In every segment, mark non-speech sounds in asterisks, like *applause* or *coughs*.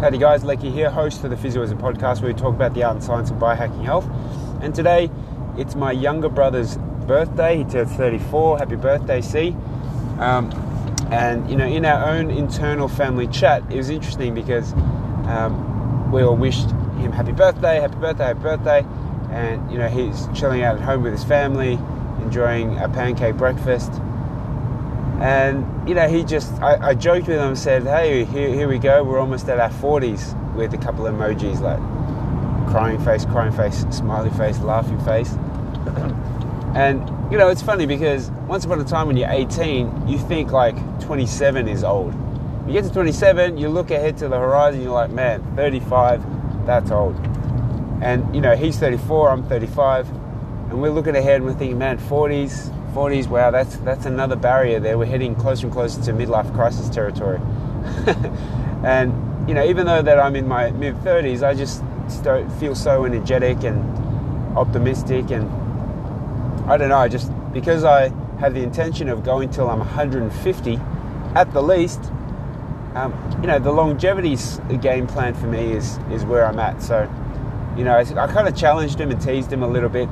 Howdy guys, Lecky here, host of the Physioism podcast where we talk about the art and science of biohacking health. And today it's my younger brother's birthday. He turned 34. Happy birthday, C. Um, and you know, in our own internal family chat, it was interesting because um, we all wished him happy birthday, happy birthday, happy birthday. And you know, he's chilling out at home with his family, enjoying a pancake breakfast and, you know, he just, I, I joked with him and said, hey, here, here we go, we're almost at our 40s with a couple of emojis like crying face, crying face, smiley face, laughing face. *coughs* and, you know, it's funny because once upon a time when you're 18, you think like 27 is old. You get to 27, you look ahead to the horizon, you're like, man, 35, that's old. And, you know, he's 34, I'm 35, and we're looking ahead and we're thinking, man, 40s, 40s, wow, that's that's another barrier there. We're heading closer and closer to midlife crisis territory. *laughs* and you know, even though that I'm in my mid 30s, I just feel so energetic and optimistic, and I don't know. I just because I have the intention of going till I'm 150 at the least. Um, you know, the longevity game plan for me is is where I'm at. So, you know, I, I kind of challenged him and teased him a little bit.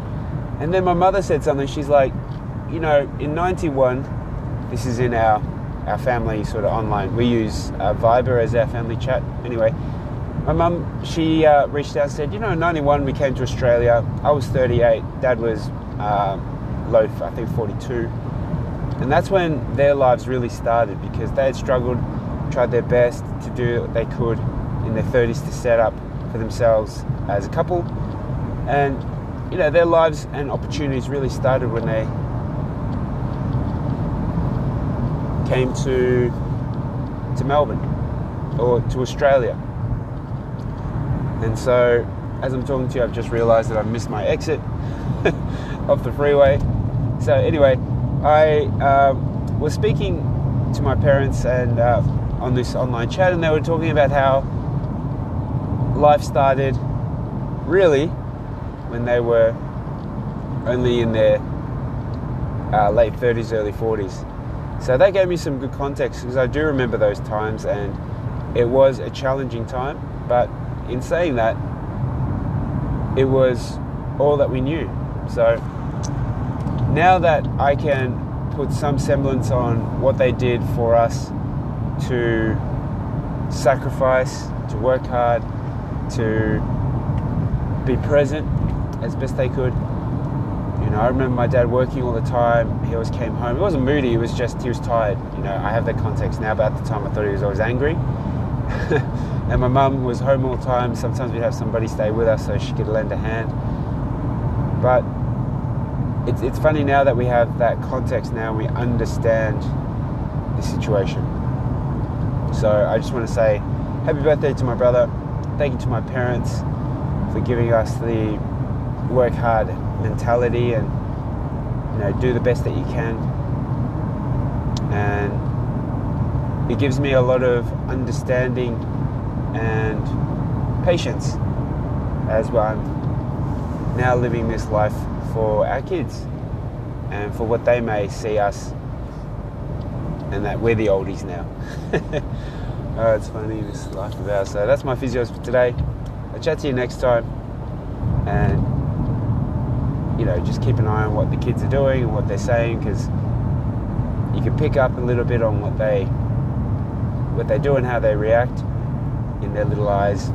And then my mother said something. She's like, you know, in 91, this is in our, our family sort of online. We use uh, Viber as our family chat. Anyway, my mum, she uh, reached out and said, you know, in 91 we came to Australia. I was 38. Dad was uh, loaf, I think 42. And that's when their lives really started because they had struggled, tried their best to do what they could in their 30s to set up for themselves as a couple. And, you know, their lives and opportunities really started when they came to to Melbourne or to Australia. And so, as I'm talking to you, I've just realised that I missed my exit *laughs* off the freeway. So anyway, I um, was speaking to my parents and uh, on this online chat, and they were talking about how life started really when they were only in their uh, late 30s, early 40s. So that gave me some good context because I do remember those times and it was a challenging time. But in saying that, it was all that we knew. So now that I can put some semblance on what they did for us to sacrifice, to work hard, to be present as best they could, you know, I remember my dad working all the time. He always came home. He wasn't moody. He was just he was tired. You know, I have that context now, but at the time I thought he was always angry. *laughs* and my mum was home all the time. Sometimes we'd have somebody stay with us so she could lend a hand. But it's it's funny now that we have that context now. We understand the situation. So I just want to say happy birthday to my brother. Thank you to my parents for giving us the work hard mentality and you know do the best that you can and it gives me a lot of understanding and patience as well. I'm now living this life for our kids and for what they may see us and that we're the oldies now. *laughs* oh, it's funny this life of ours. So that's my physios for today. I'll chat to you next time and you know, just keep an eye on what the kids are doing and what they're saying because you can pick up a little bit on what they what they do and how they react in their little eyes.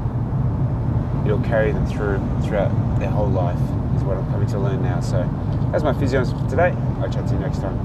It'll carry them through throughout their whole life is what I'm coming to learn now. So that's my physio for today. I'll chat to you next time.